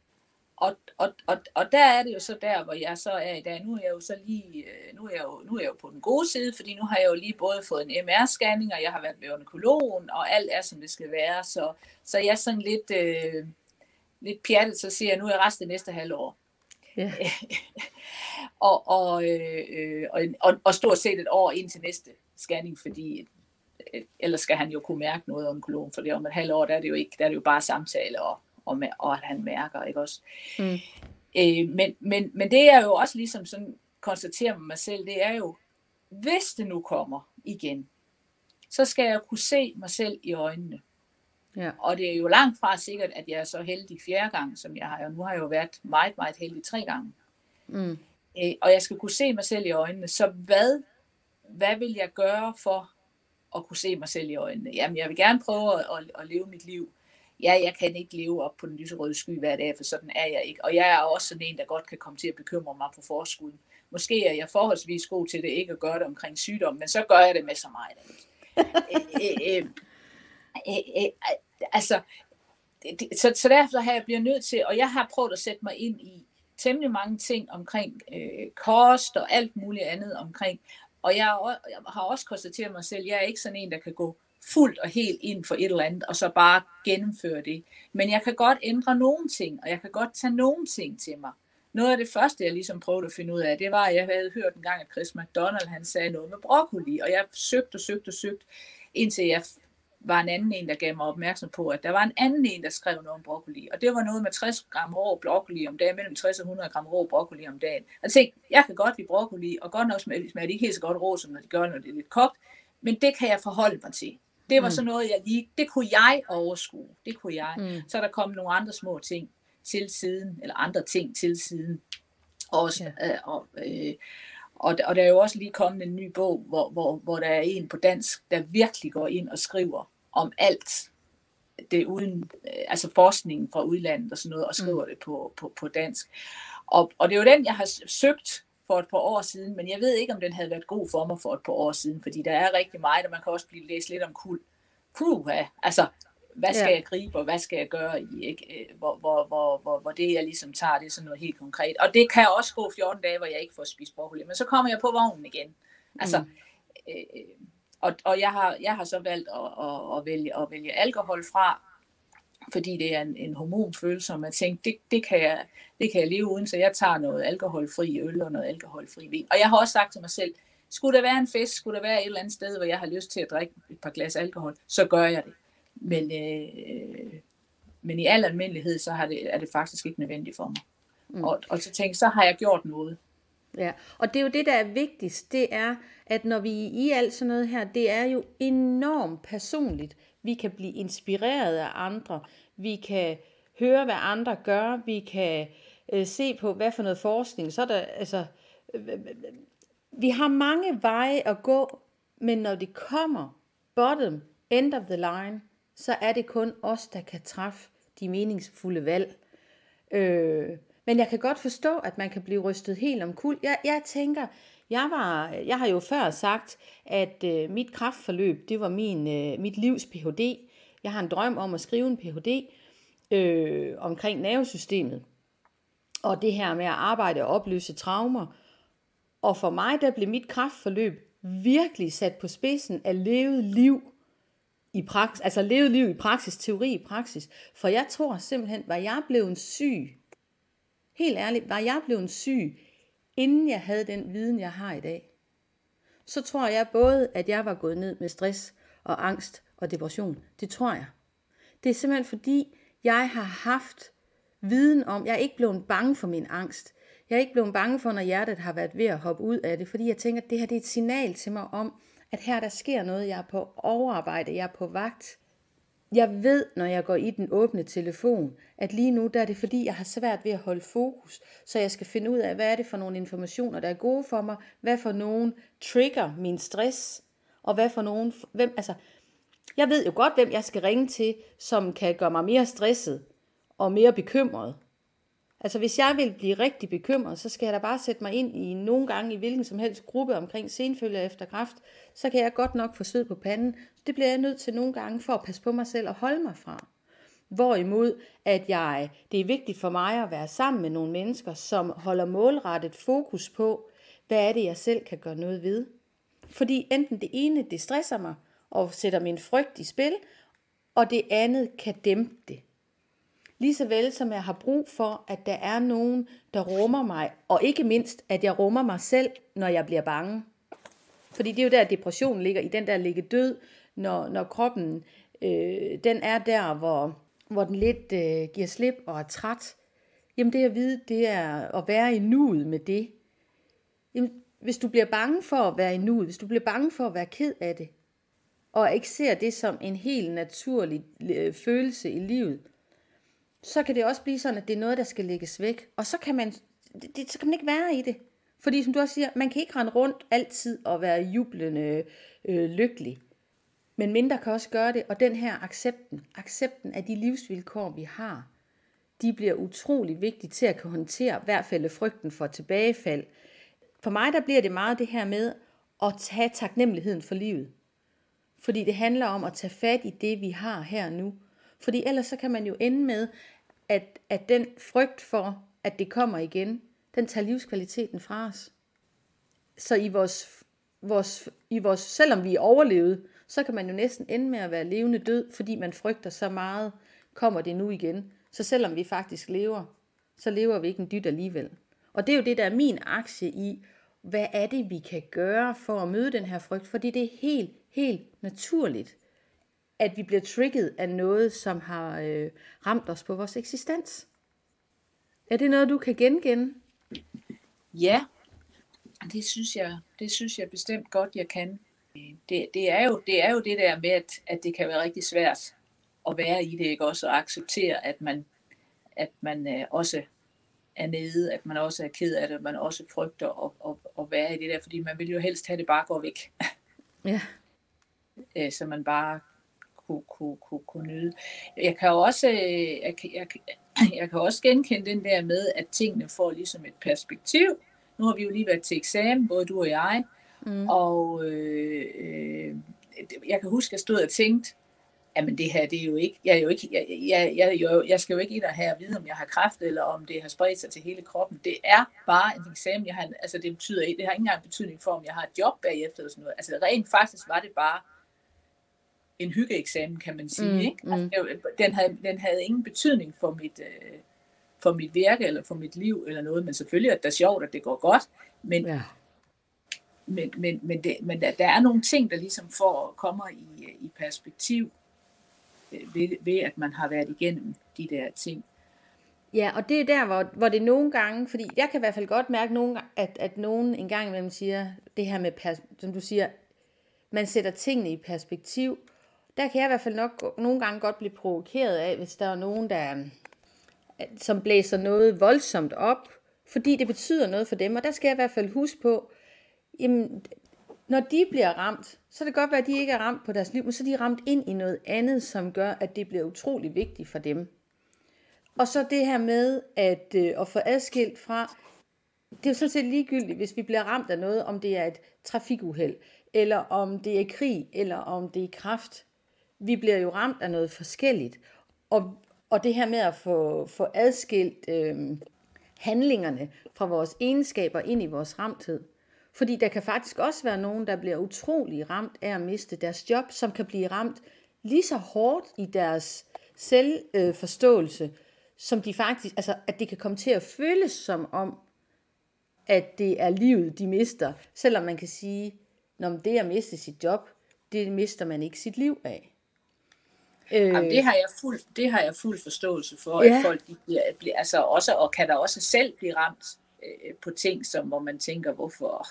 og, og, og, og der er det jo så der, hvor jeg så er i dag. Nu er jeg jo så lige, øh, nu er jeg jo, nu er jeg jo på den gode side, fordi nu har jeg jo lige både fået en MR-scanning, og jeg har været ved onkolog, og alt er, som det skal være. Så, så jeg er sådan lidt, øh, lidt pjattet, så siger jeg, nu er jeg resten næste halvår. Yeah. og, og, øh, og, og, og stort set et år ind til næste scanning, fordi øh, ellers skal han jo kunne mærke noget om onkologen, for det om et halvt år, der er det jo ikke, der er det jo bare samtale og og, med, og at han mærker, ikke også? Mm. Øh, men, men, men det er jo også ligesom sådan, konstaterer med mig selv, det er jo, hvis det nu kommer igen, så skal jeg kunne se mig selv i øjnene. Ja. Og det er jo langt fra sikkert, at jeg er så heldig fjerde gang, som jeg har. Og nu har jeg jo været meget, meget heldig tre gange. Mm. Øh, og jeg skal kunne se mig selv i øjnene. Så hvad, hvad vil jeg gøre for at kunne se mig selv i øjnene? Jamen, jeg vil gerne prøve at, at, at leve mit liv ja, jeg kan ikke leve op på den lyserøde sky hver dag, for sådan er jeg ikke. Og jeg er også sådan en, der godt kan komme til at bekymre mig på forskud. Måske er jeg forholdsvis god til det, ikke at gøre det omkring sygdom, men så gør jeg det med så meget altså, så, så derfor har jeg bliver nødt til, og jeg har prøvet at sætte mig ind i temmelig mange ting omkring øh, kost og alt muligt andet omkring. Og jeg, jeg har også konstateret mig selv, jeg er ikke sådan en, der kan gå fuldt og helt ind for et eller andet, og så bare gennemføre det. Men jeg kan godt ændre nogle ting, og jeg kan godt tage nogle ting til mig. Noget af det første, jeg ligesom prøvede at finde ud af, det var, at jeg havde hørt en gang, at Chris McDonald han sagde noget med broccoli, og jeg søgte og søgte og søgte, indtil jeg var en anden en, der gav mig opmærksom på, at der var en anden en, der skrev noget om broccoli. Og det var noget med 60 gram rå broccoli om dagen, mellem 60 og 100 gram rå broccoli om dagen. Og jeg tænkte, jeg kan godt lide broccoli, og godt nok smager det ikke helt så godt rå, som når de gør, når det er lidt kogt, men det kan jeg forholde mig til. Det var mm. sådan noget, jeg lige, det kunne jeg overskue. Det kunne jeg. Mm. Så er der kommet nogle andre små ting til siden, eller andre ting til siden. Også, ja. øh, og, øh, og, og der er jo også lige kommet en ny bog, hvor, hvor, hvor der er en på dansk, der virkelig går ind og skriver om alt det uden, øh, altså forskningen fra udlandet og sådan noget, og skriver mm. det på, på, på dansk. Og, og det er jo den, jeg har søgt for et par år siden, men jeg ved ikke, om den havde været god for mig for et par år siden, fordi der er rigtig meget, og man kan også blive læst lidt om kul. Puh, altså, hvad skal ja. jeg gribe, og hvad skal jeg gøre i, ikke? Øh, hvor, hvor, hvor, hvor, hvor det, jeg ligesom tager, det er sådan noget helt konkret. Og det kan også gå 14 dage, hvor jeg ikke får spist broccoli, men så kommer jeg på vognen igen. Altså, mm. øh, og, og jeg, har, jeg har så valgt at, at, at, vælge, at vælge alkohol fra, fordi det er en, en hormonfølelse, og man tænker, det, det, kan jeg, det kan jeg leve uden, så jeg tager noget alkoholfri øl og noget alkoholfri vin. Og jeg har også sagt til mig selv, skulle der være en fest, skulle der være et eller andet sted, hvor jeg har lyst til at drikke et par glas alkohol, så gør jeg det. Men, øh, men i al almindelighed, så har det, er det faktisk ikke nødvendigt for mig. Mm. Og, og så tænker så har jeg gjort noget. Ja, og det er jo det, der er vigtigst, det er, at når vi i alt sådan noget her, det er jo enormt personligt. Vi kan blive inspireret af andre. Vi kan høre, hvad andre gør. Vi kan øh, se på, hvad for noget forskning. Så er der, altså, øh, vi har mange veje at gå, men når det kommer bottom, end of the line, så er det kun os, der kan træffe de meningsfulde valg. Øh, men jeg kan godt forstå, at man kan blive rystet helt om kul. Jeg, jeg tænker, jeg, var, jeg har jo før sagt, at øh, mit kraftforløb, det var min, øh, mit livs Ph.D. Jeg har en drøm om at skrive en Ph.D. Øh, omkring nervesystemet. Og det her med at arbejde og opløse traumer. Og for mig, der blev mit kraftforløb virkelig sat på spidsen af levet liv i praksis, altså levet liv i praksis, teori i praksis. For jeg tror simpelthen, var jeg blevet syg, helt ærligt, var jeg blevet syg, inden jeg havde den viden, jeg har i dag, så tror jeg både, at jeg var gået ned med stress og angst og depression. Det tror jeg. Det er simpelthen fordi, jeg har haft viden om, jeg er ikke blevet bange for min angst. Jeg er ikke blevet bange for, når hjertet har været ved at hoppe ud af det, fordi jeg tænker, at det her det er et signal til mig om, at her der sker noget, jeg er på overarbejde, jeg er på vagt. Jeg ved, når jeg går i den åbne telefon, at lige nu der er det fordi, jeg har svært ved at holde fokus, så jeg skal finde ud af, hvad er det for nogle informationer, der er gode for mig, hvad for nogen trigger min stress, og hvad for nogen, hvem, altså, jeg ved jo godt, hvem jeg skal ringe til, som kan gøre mig mere stresset og mere bekymret. Altså hvis jeg vil blive rigtig bekymret, så skal jeg da bare sætte mig ind i nogle gange i hvilken som helst gruppe omkring senfølger efter kræft, så kan jeg godt nok få sved på panden. Det bliver jeg nødt til nogle gange for at passe på mig selv og holde mig fra. Hvorimod, at jeg, det er vigtigt for mig at være sammen med nogle mennesker, som holder målrettet fokus på, hvad er det, jeg selv kan gøre noget ved. Fordi enten det ene, det stresser mig og sætter min frygt i spil, og det andet kan dæmpe det. Lige så vel som jeg har brug for, at der er nogen, der rummer mig, og ikke mindst, at jeg rummer mig selv, når jeg bliver bange. Fordi det er jo der, depressionen ligger, i den der ligge død, når, når kroppen, øh, den er der, hvor, hvor den lidt øh, giver slip og er træt. Jamen det at vide, det er at være i nuet med det. Jamen, hvis du bliver bange for at være i nuet, hvis du bliver bange for at være ked af det, og ikke ser det som en helt naturlig øh, følelse i livet, så kan det også blive sådan, at det er noget, der skal lægges væk. Og så kan man, det, det, så kan man ikke være i det. Fordi som du også siger, man kan ikke rende rundt altid og være jublende øh, lykkelig. Men mindre kan også gøre det, og den her accepten, accepten af de livsvilkår, vi har, de bliver utrolig vigtige til at kunne håndtere i hvert fald frygten for tilbagefald. For mig der bliver det meget det her med at tage taknemmeligheden for livet. Fordi det handler om at tage fat i det, vi har her nu. Fordi ellers så kan man jo ende med, at, at den frygt for, at det kommer igen, den tager livskvaliteten fra os. Så i vores, vores, i vores, selvom vi er overlevet, så kan man jo næsten ende med at være levende død, fordi man frygter så meget, kommer det nu igen. Så selvom vi faktisk lever, så lever vi ikke en dyt alligevel. Og det er jo det, der er min aktie i, hvad er det, vi kan gøre for at møde den her frygt, fordi det er helt, helt naturligt at vi bliver trigget af noget, som har øh, ramt os på vores eksistens. Er det noget, du kan genkende? Ja, det synes jeg, det synes jeg bestemt godt, jeg kan. Det, det, er, jo, det er jo det der med, at, at det kan være rigtig svært at være i det, ikke også, og acceptere, at man, at man øh, også er nede, at man også er ked af det, at man også frygter at, at, at være i det der, fordi man vil jo helst have det bare går væk. Ja. Øh, så man bare kunne, kunne, kunne, kunne nyde. Jeg kan jo også, øh, jeg, jeg, jeg kan også genkende den der med, at tingene får ligesom et perspektiv. Nu har vi jo lige været til eksamen, både du og jeg, mm. og øh, øh, jeg kan huske, at jeg stod og tænkte, jamen det her, det er jo ikke, jeg, er jo ikke, jeg, jeg, jeg, jeg, jeg skal jo ikke ind og have at vide, om jeg har kræft, eller om det har spredt sig til hele kroppen. Det er bare en eksamen, jeg har, altså det betyder det har ikke engang betydning for, om jeg har et job bagefter, eller sådan noget. Altså rent faktisk var det bare en hyggeeksamen, kan man sige. Mm, ikke? Altså, mm. den, havde, den havde ingen betydning for mit, øh, for mit virke eller for mit liv eller noget, men selvfølgelig er det sjovt, at det går godt, men, ja. men, men, men, det, men der, der er nogle ting, der ligesom får, kommer i, i perspektiv øh, ved, ved, at man har været igennem de der ting. Ja, og det er der, hvor, hvor det nogle gange, fordi jeg kan i hvert fald godt mærke, nogle, at, at nogen en gang imellem siger, det her med, som du siger, man sætter tingene i perspektiv, der kan jeg i hvert fald nok nogle gange godt blive provokeret af, hvis der er nogen, der øh, som blæser noget voldsomt op, fordi det betyder noget for dem. Og der skal jeg i hvert fald huske på, jamen, når de bliver ramt, så det det godt være, at de ikke er ramt på deres liv, men så er de ramt ind i noget andet, som gør, at det bliver utrolig vigtigt for dem. Og så det her med at, øh, at få adskilt fra, det er jo sådan set ligegyldigt, hvis vi bliver ramt af noget, om det er et trafikuheld, eller om det er krig, eller om det er kraft vi bliver jo ramt af noget forskelligt. Og, og det her med at få, få adskilt øh, handlingerne fra vores egenskaber ind i vores ramthed. Fordi der kan faktisk også være nogen, der bliver utrolig ramt af at miste deres job, som kan blive ramt lige så hårdt i deres selvforståelse, som de faktisk, altså at det kan komme til at føles som om, at det er livet, de mister, selvom man kan sige, når det at miste sit job, det mister man ikke sit liv af. Øh, Jamen, det har jeg fuld, det har jeg fuld forståelse for, ja. at folk de bliver, bliver, altså også, og kan der også selv blive ramt øh, på ting, som hvor man tænker, hvorfor,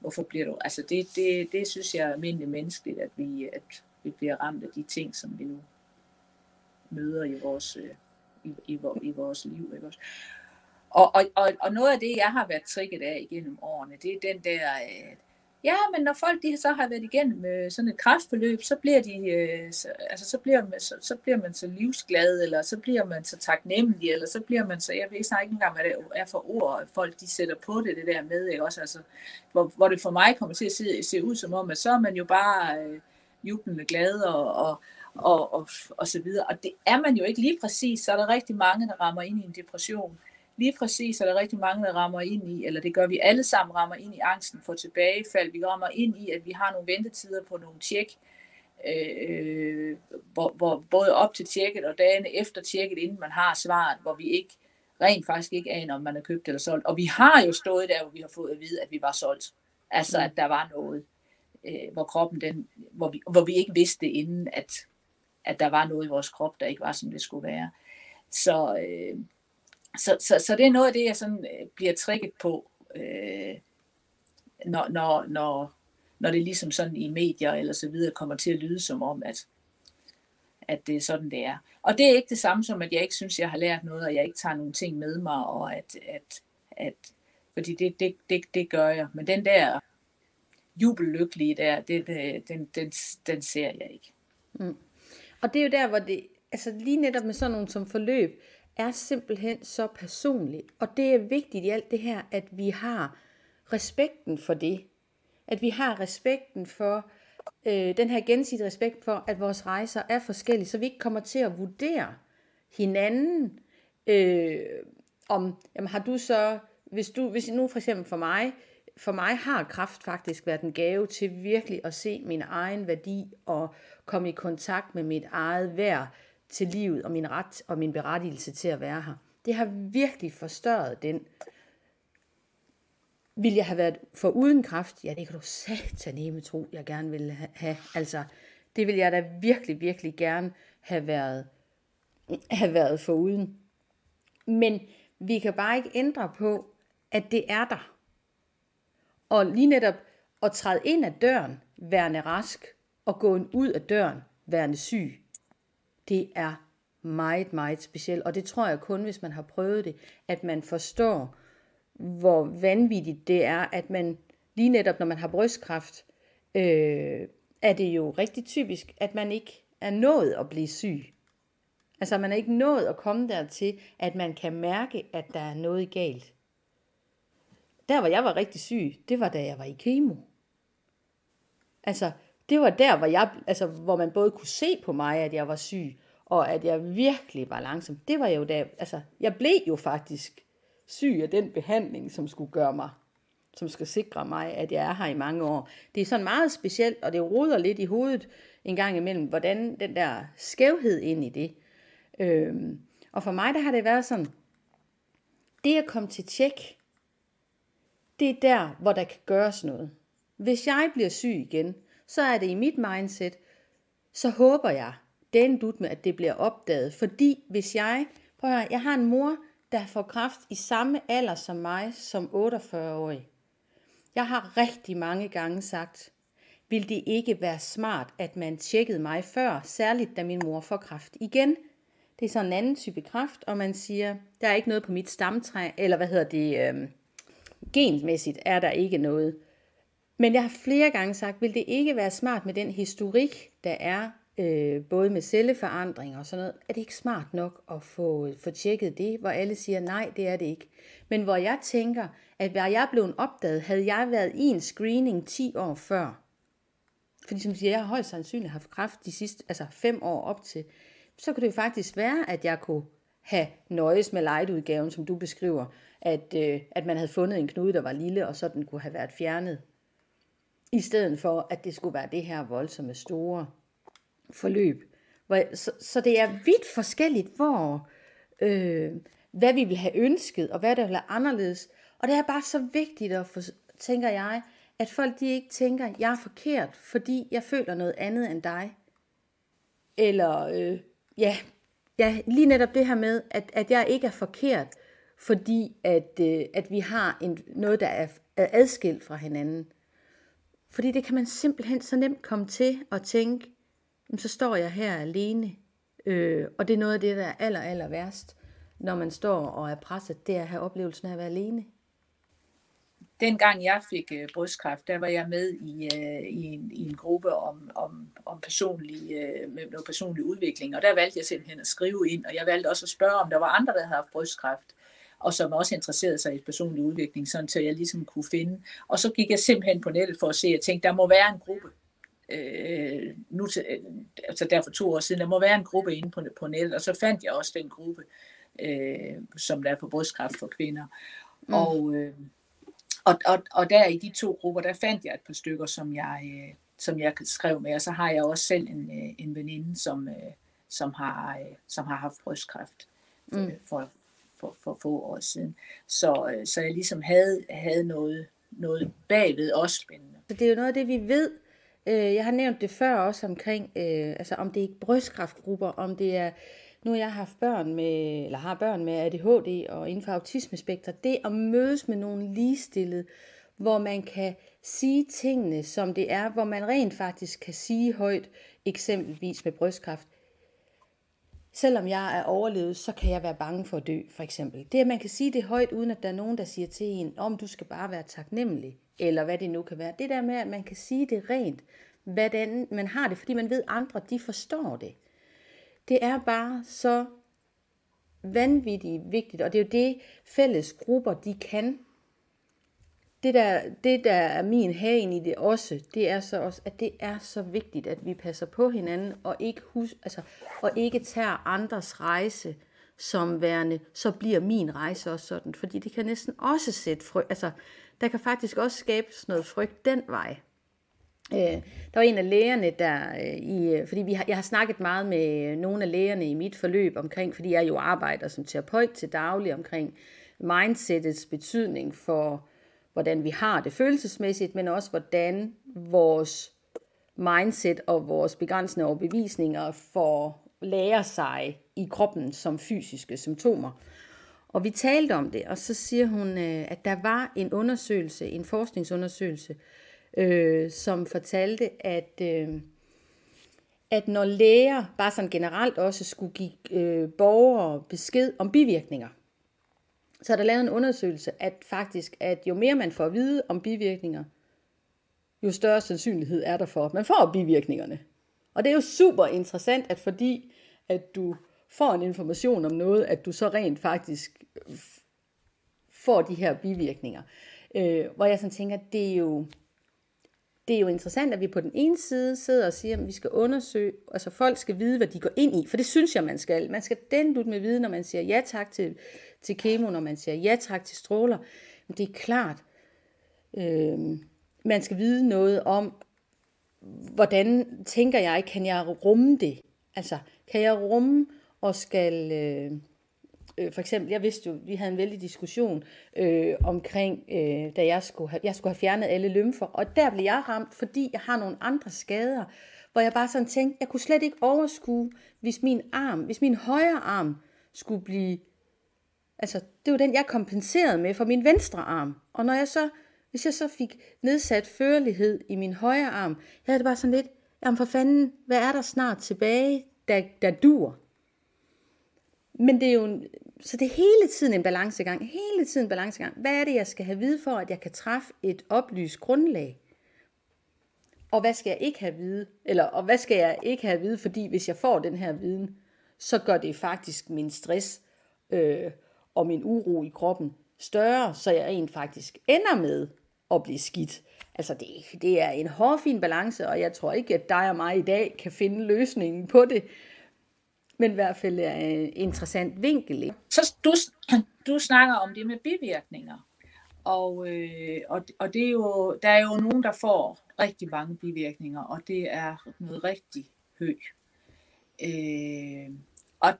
hvorfor bliver du, altså det, det, det synes jeg er almindeligt menneskeligt, at vi, at vi bliver ramt af de ting, som vi nu møder i vores, øh, i, i, i vores liv. Ikke også? Og, og, og, og noget af det, jeg har været trigget af igennem årene, det er den der, øh, Ja, men når folk de så har været igennem øh, sådan et kraftforløb, så bliver de, øh, så, altså så bliver man så, så bliver man så livsglad, eller så bliver man så taknemmelig, eller så bliver man så, jeg ved ikke engang, hvad det er for ord, folk de sætter på det, det der med, ikke? også, altså, hvor, hvor det for mig kommer til at se, se ud som om, at så er man jo bare øh, jublende glad og, og, og, og, og så videre. Og det er man jo ikke lige præcis, så er der rigtig mange, der rammer ind i en depression lige præcis er der rigtig mange, der rammer ind i, eller det gør vi alle sammen, rammer ind i angsten for tilbagefald. Vi rammer ind i, at vi har nogle ventetider på nogle tjek, øh, hvor, hvor både op til tjekket og dagene efter tjekket, inden man har svaret, hvor vi ikke rent faktisk ikke aner, om man er købt eller solgt. Og vi har jo stået der, hvor vi har fået at vide, at vi var solgt. Altså, at der var noget, øh, hvor kroppen den, hvor vi, hvor vi ikke vidste inden, at, at der var noget i vores krop, der ikke var, som det skulle være. Så, øh, så, så, så det er noget af det, jeg sådan øh, bliver trækket på, øh, når, når, når, når det ligesom sådan i medier eller så videre kommer til at lyde som om, at, at det er sådan, det er. Og det er ikke det samme som, at jeg ikke synes, jeg har lært noget, og jeg ikke tager nogle ting med mig, og at, at, at fordi det, det, det, det gør jeg. Men den der jubellykkelige der, det, det, den, den, den ser jeg ikke. Mm. Og det er jo der, hvor det, altså lige netop med sådan nogle som forløb, er simpelthen så personlig. Og det er vigtigt i alt det her, at vi har respekten for det. At vi har respekten for, øh, den her gensidige respekt for, at vores rejser er forskellige, så vi ikke kommer til at vurdere hinanden, øh, om, jamen har du så, hvis, du, hvis nu for eksempel for mig, for mig har kraft faktisk været en gave til virkelig at se min egen værdi og komme i kontakt med mit eget værd til livet og min ret og min berettigelse til at være her. Det har virkelig forstørret den. Vil jeg have været for uden kraft? Ja, det kan du sataneme tro, jeg gerne ville have. Altså, det vil jeg da virkelig, virkelig gerne have været, have været for uden. Men vi kan bare ikke ændre på, at det er der. Og lige netop at træde ind ad døren, værende rask, og gå ud af døren, værende syg, det er meget, meget specielt. Og det tror jeg kun, hvis man har prøvet det, at man forstår, hvor vanvittigt det er, at man lige netop, når man har brystkræft, øh, er det jo rigtig typisk, at man ikke er nået at blive syg. Altså man er ikke nået at komme dertil, at man kan mærke, at der er noget galt. Der, hvor jeg var rigtig syg, det var da jeg var i kemo. Altså, det var der, hvor, jeg, altså, hvor man både kunne se på mig, at jeg var syg, og at jeg virkelig var langsom. Det var jo da, altså, jeg blev jo faktisk syg af den behandling, som skulle gøre mig, som skal sikre mig, at jeg er her i mange år. Det er sådan meget specielt, og det roder lidt i hovedet en gang imellem, hvordan den der skævhed ind i det. Øhm, og for mig, der har det været sådan, det at komme til tjek, det er der, hvor der kan gøres noget. Hvis jeg bliver syg igen, så er det i mit mindset, så håber jeg, den dut med, at det bliver opdaget. Fordi hvis jeg, prøv at høre, jeg har en mor, der får kraft i samme alder som mig, som 48-årig. Jeg har rigtig mange gange sagt, vil det ikke være smart, at man tjekkede mig før, særligt da min mor får kraft igen. Det er så en anden type kraft, og man siger, der er ikke noget på mit stamtræ, eller hvad hedder det, øh, genmæssigt er der ikke noget. Men jeg har flere gange sagt, vil det ikke være smart med den historik, der er, øh, både med celleforandring og sådan noget, er det ikke smart nok at få, få tjekket det, hvor alle siger, nej, det er det ikke. Men hvor jeg tænker, at var jeg blevet opdaget, havde jeg været i en screening 10 år før, fordi som siger, jeg har højst sandsynligt haft kræft de sidste altså fem år op til, så kunne det jo faktisk være, at jeg kunne have nøjes med light-udgaven, som du beskriver, at, øh, at man havde fundet en knude, der var lille, og så den kunne have været fjernet. I stedet for, at det skulle være det her voldsomme store. forløb. Hvor, så, så det er vidt forskelligt, hvor, øh, hvad vi vil have ønsket, og hvad der vil være anderledes. Og det er bare så vigtigt at for, tænker jeg, at folk de ikke tænker, at jeg er forkert, fordi jeg føler noget andet end dig. Eller, øh, ja, ja, lige netop det her med, at, at jeg ikke er forkert, fordi at, øh, at vi har en, noget, der er, er adskilt fra hinanden. Fordi det kan man simpelthen så nemt komme til at tænke, så står jeg her alene. Øh, og det er noget af det, der er aller, aller værst, når man står og er presset, det er at have oplevelsen af at være alene. Dengang jeg fik øh, brystkræft, der var jeg med i, øh, i, en, i en gruppe om, om, om personlig, øh, med noget personlig udvikling, og der valgte jeg simpelthen at skrive ind, og jeg valgte også at spørge, om der var andre, der havde haft brystkræft og som også interesserede sig i personlig udvikling, sådan så jeg ligesom kunne finde. Og så gik jeg simpelthen på nettet for at se, jeg tænkte, der må være en gruppe, øh, nu til, altså der for to år siden, der må være en gruppe inde på, på nettet, og så fandt jeg også den gruppe, øh, som der er på brystkræft for kvinder. Mm. Og, øh, og, og, og der i de to grupper, der fandt jeg et par stykker, som jeg, øh, som jeg skrev med, og så har jeg også selv en, øh, en veninde, som, øh, som, har, øh, som har haft brystkræft for, mm. for, for, for få år siden. Så, øh, så jeg ligesom havde, havde noget, noget bagved også spændende. Så det er jo noget af det, vi ved. Øh, jeg har nævnt det før også omkring, øh, altså om det er brystkræftgrupper, om det er, nu har jeg haft børn med, eller har børn med ADHD og inden for autismespektret, det at mødes med nogen ligestillet, hvor man kan sige tingene, som det er, hvor man rent faktisk kan sige højt, eksempelvis med brystkræft, selvom jeg er overlevet, så kan jeg være bange for at dø, for eksempel. Det, at man kan sige det højt, uden at der er nogen, der siger til en, om du skal bare være taknemmelig, eller hvad det nu kan være. Det der med, at man kan sige det rent, hvordan man har det, fordi man ved, at andre, de forstår det. Det er bare så vanvittigt vigtigt, og det er jo det, fælles grupper, de kan det der, det der er min hagen i det også, det er så også, at det er så vigtigt, at vi passer på hinanden, og ikke, hus, altså, og ikke tager andres rejse som værende, så bliver min rejse også sådan, fordi det kan næsten også sætte frygt, altså, der kan faktisk også skabes noget frygt den vej. Øh, der var en af lægerne, der øh, i, øh, fordi vi har, jeg har snakket meget med nogle af lægerne i mit forløb omkring, fordi jeg jo arbejder som terapeut til daglig omkring mindsetets betydning for hvordan vi har det følelsesmæssigt, men også hvordan vores mindset og vores begrænsende overbevisninger får lære sig i kroppen som fysiske symptomer. Og vi talte om det, og så siger hun, øh, at der var en undersøgelse, en forskningsundersøgelse, øh, som fortalte, at, øh, at når læger bare sådan generelt også skulle give øh, borgere besked om bivirkninger, så er der lavet en undersøgelse, at faktisk, at jo mere man får at vide om bivirkninger, jo større sandsynlighed er der for, at man får bivirkningerne. Og det er jo super interessant, at fordi at du får en information om noget, at du så rent faktisk får de her bivirkninger. Øh, hvor jeg sådan tænker, det er jo, det er jo interessant, at vi på den ene side sidder og siger, at vi skal undersøge, altså folk skal vide, hvad de går ind i, for det synes jeg, man skal. Man skal den med vide, når man siger ja tak til til kemo, når man siger ja tak til stråler. Men det er klart, øh, man skal vide noget om, hvordan tænker jeg, kan jeg rumme det? Altså, kan jeg rumme og skal... Øh, øh, for eksempel, jeg vidste jo, vi havde en vældig diskussion øh, omkring, øh, da jeg skulle, have, jeg skulle have fjernet alle lymfer, og der blev jeg ramt, fordi jeg har nogle andre skader, hvor jeg bare sådan tænkte, jeg kunne slet ikke overskue, hvis min arm, hvis min højre arm skulle blive Altså, det var den, jeg kompenserede med for min venstre arm. Og når jeg så, hvis jeg så fik nedsat førlighed i min højre arm, jeg havde det bare sådan lidt, jamen for fanden, hvad er der snart tilbage, der, der dur? Men det er jo, så det er hele tiden en balancegang, hele tiden en balancegang. Hvad er det, jeg skal have vide for, at jeg kan træffe et oplyst grundlag? Og hvad skal jeg ikke have vide? Eller, og hvad skal jeg ikke have vide, fordi hvis jeg får den her viden, så gør det faktisk min stress øh, og min uro i kroppen større, så jeg rent faktisk ender med at blive skidt. Altså det, det er en hårfin balance, og jeg tror ikke, at dig og mig i dag kan finde løsningen på det. Men i hvert fald er en interessant vinkel. Så du, du snakker om det med bivirkninger. Og, øh, og, og det er jo, der er jo nogen, der får rigtig mange bivirkninger, og det er noget rigtig højt Øh, og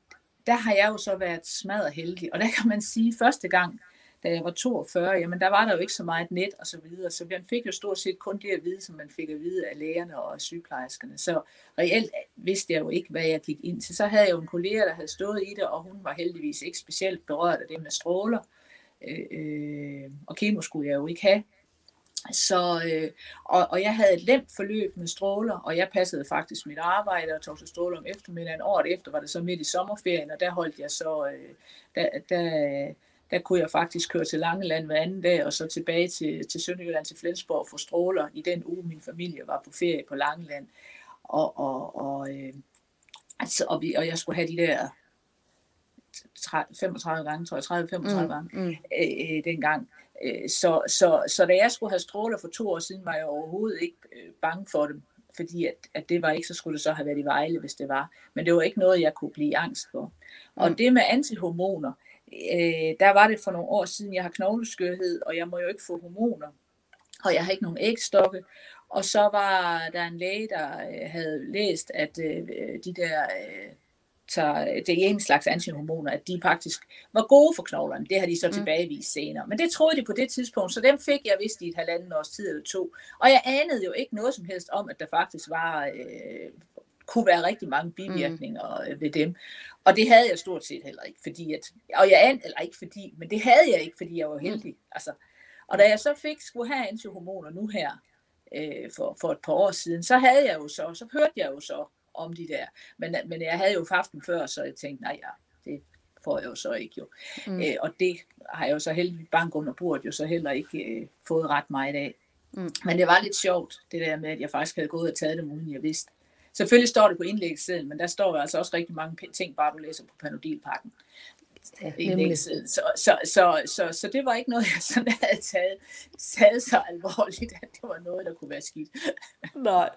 der har jeg jo så været smadret heldig. Og der kan man sige, første gang, da jeg var 42, jamen der var der jo ikke så meget net og så videre, så man fik jo stort set kun det at vide, som man fik at vide af lægerne og sygeplejerskerne. Så reelt vidste jeg jo ikke, hvad jeg gik ind til. Så havde jeg jo en kollega, der havde stået i det, og hun var heldigvis ikke specielt berørt af det med stråler. Øh, øh og kemo skulle jeg jo ikke have. Så, øh, og, og jeg havde et lemt forløb med stråler, og jeg passede faktisk mit arbejde og tog til stråler om eftermiddagen. Året efter var det så midt i sommerferien, og der holdt jeg så, øh, der, der, der kunne jeg faktisk køre til Langeland hver anden dag, og så tilbage til, til Sønderjylland til Flensborg for stråler i den uge, min familie var på ferie på Langeland. Og, og, og, øh, altså, og, vi, og jeg skulle have de der 35 gange, tror jeg, 30-35 mm, gange mm. Øh, øh, dengang. Øh, så, så, så da jeg skulle have stråler for to år siden, var jeg overhovedet ikke øh, bange for dem, fordi at, at det var ikke, så skulle det så have været i Vejle, hvis det var. Men det var ikke noget, jeg kunne blive angst for. Og mm. det med antihormoner, øh, der var det for nogle år siden, jeg har knogleskørhed, og jeg må jo ikke få hormoner, og jeg har ikke nogen ægstokke. Og så var der en læge, der øh, havde læst, at øh, de der øh, tager, det er en slags antihormoner, at de faktisk var gode for knoglerne. Det har de så mm. tilbagevist senere. Men det troede de på det tidspunkt, så dem fik jeg vist i et halvanden års tid eller to. Og jeg anede jo ikke noget som helst om, at der faktisk var, øh, kunne være rigtig mange bivirkninger mm. ved dem. Og det havde jeg stort set heller ikke, fordi at, og jeg an, eller ikke fordi, men det havde jeg ikke, fordi jeg var heldig. Mm. Altså, og da jeg så fik, skulle have antihormoner nu her, øh, for, for et par år siden, så havde jeg jo så, så hørte jeg jo så om de der. Men, men jeg havde jo haft dem før, så jeg tænkte, nej ja, det får jeg jo så ikke jo. Mm. Øh, og det har jeg jo så heldigvis bank under bordet jo så heller ikke øh, fået ret meget af. Mm. Men det var lidt sjovt, det der med, at jeg faktisk havde gået og taget dem, uden jeg vidste. Selvfølgelig står det på indlægssiden, men der står altså også rigtig mange ting, bare du læser på Panodilpakken. Ja, så, så, så, så, så, det var ikke noget, jeg sådan havde taget, taget så alvorligt, at det var noget, der kunne være skidt. Nej.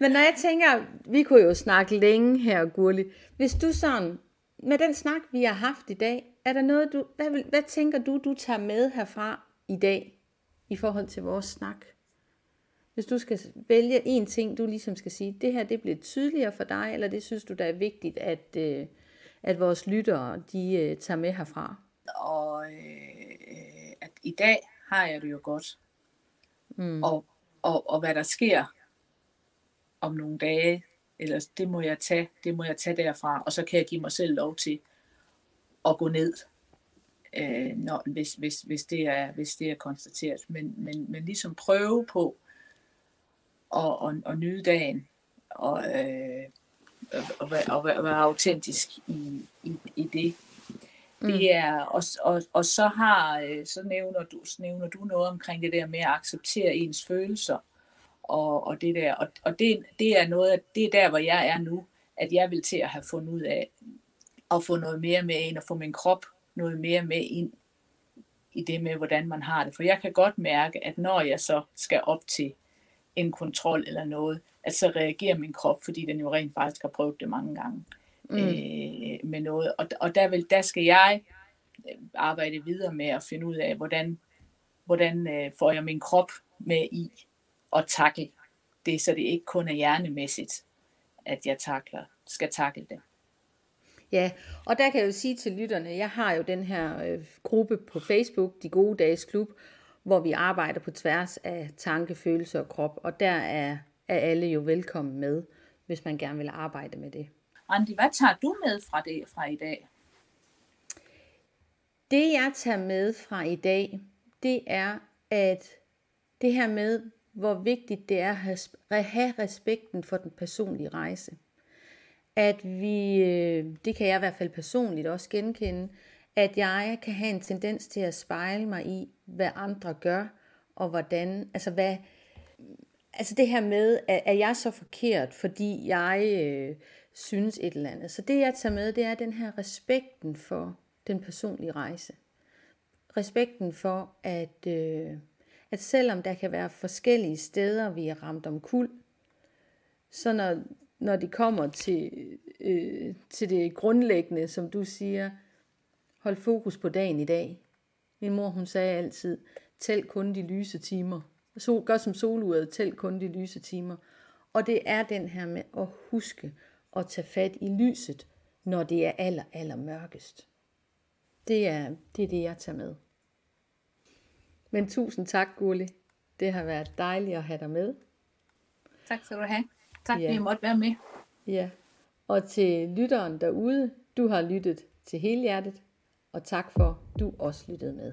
Men når jeg tænker, vi kunne jo snakke længe her, Gurli. Hvis du sådan, med den snak, vi har haft i dag, er der noget, du, hvad, hvad tænker du, du tager med herfra i dag, i forhold til vores snak? Hvis du skal vælge en ting, du ligesom skal sige, det her det bliver tydeligere for dig, eller det synes du, der er vigtigt, at, øh, at vores lyttere, de øh, tager med herfra? Og øh, at i dag har jeg det jo godt. Mm. Og, og, og hvad der sker om nogle dage, eller det må jeg tage, det må jeg tage derfra, og så kan jeg give mig selv lov til at gå ned, øh, når, hvis, hvis, hvis, det er, hvis det er konstateret. Men, men, men ligesom prøve på at, at, at nyde dagen, og, øh, og, være, og være, være autentisk i, i, i det. Mm. Det er, og, og, og så har øh, så nævner du, så nævner du noget omkring det der med at acceptere ens følelser og, og det der. Og, og det, det er noget, det er der, hvor jeg er nu, at jeg vil til at have fundet ud af at få noget mere med ind, og få min krop noget mere med ind i det med, hvordan man har det. For jeg kan godt mærke, at når jeg så skal op til en kontrol eller noget, at så reagerer min krop, fordi den jo rent faktisk har prøvet det mange gange mm. øh, med noget. Og, og der, vil, der skal jeg øh, arbejde videre med at finde ud af, hvordan, hvordan øh, får jeg min krop med i at takle det, så det ikke kun er hjernemæssigt, at jeg takler, skal takle det. Ja, og der kan jeg jo sige til lytterne, jeg har jo den her øh, gruppe på Facebook, De Gode Dages Klub, hvor vi arbejder på tværs af tanke, følelse og krop, og der er, er alle jo velkommen med, hvis man gerne vil arbejde med det. Randi, hvad tager du med fra det fra i dag? Det jeg tager med fra i dag, det er, at det her med, hvor vigtigt det er at have respekten for den personlige rejse. At vi, øh, det kan jeg i hvert fald personligt også genkende, at jeg kan have en tendens til at spejle mig i, hvad andre gør, og hvordan, altså hvad, altså det her med, at er jeg så forkert, fordi jeg øh, synes et eller andet. Så det jeg tager med, det er den her respekten for den personlige rejse. Respekten for, at øh, at selvom der kan være forskellige steder, vi er ramt om kul, så når, når de kommer til, øh, til det grundlæggende, som du siger, hold fokus på dagen i dag. Min mor, hun sagde altid, tæl kun de lyse timer. Sol, gør som soluret, tæl kun de lyse timer. Og det er den her med at huske at tage fat i lyset, når det er aller, aller mørkest. Det er, det er det, jeg tager med. Men tusind tak, Gulli. Det har været dejligt at have dig med. Tak skal du have. Tak, Ja. fordi I måtte være med. Ja. Og til lytteren derude, du har lyttet til hele hjertet, og tak for, du også lyttede med.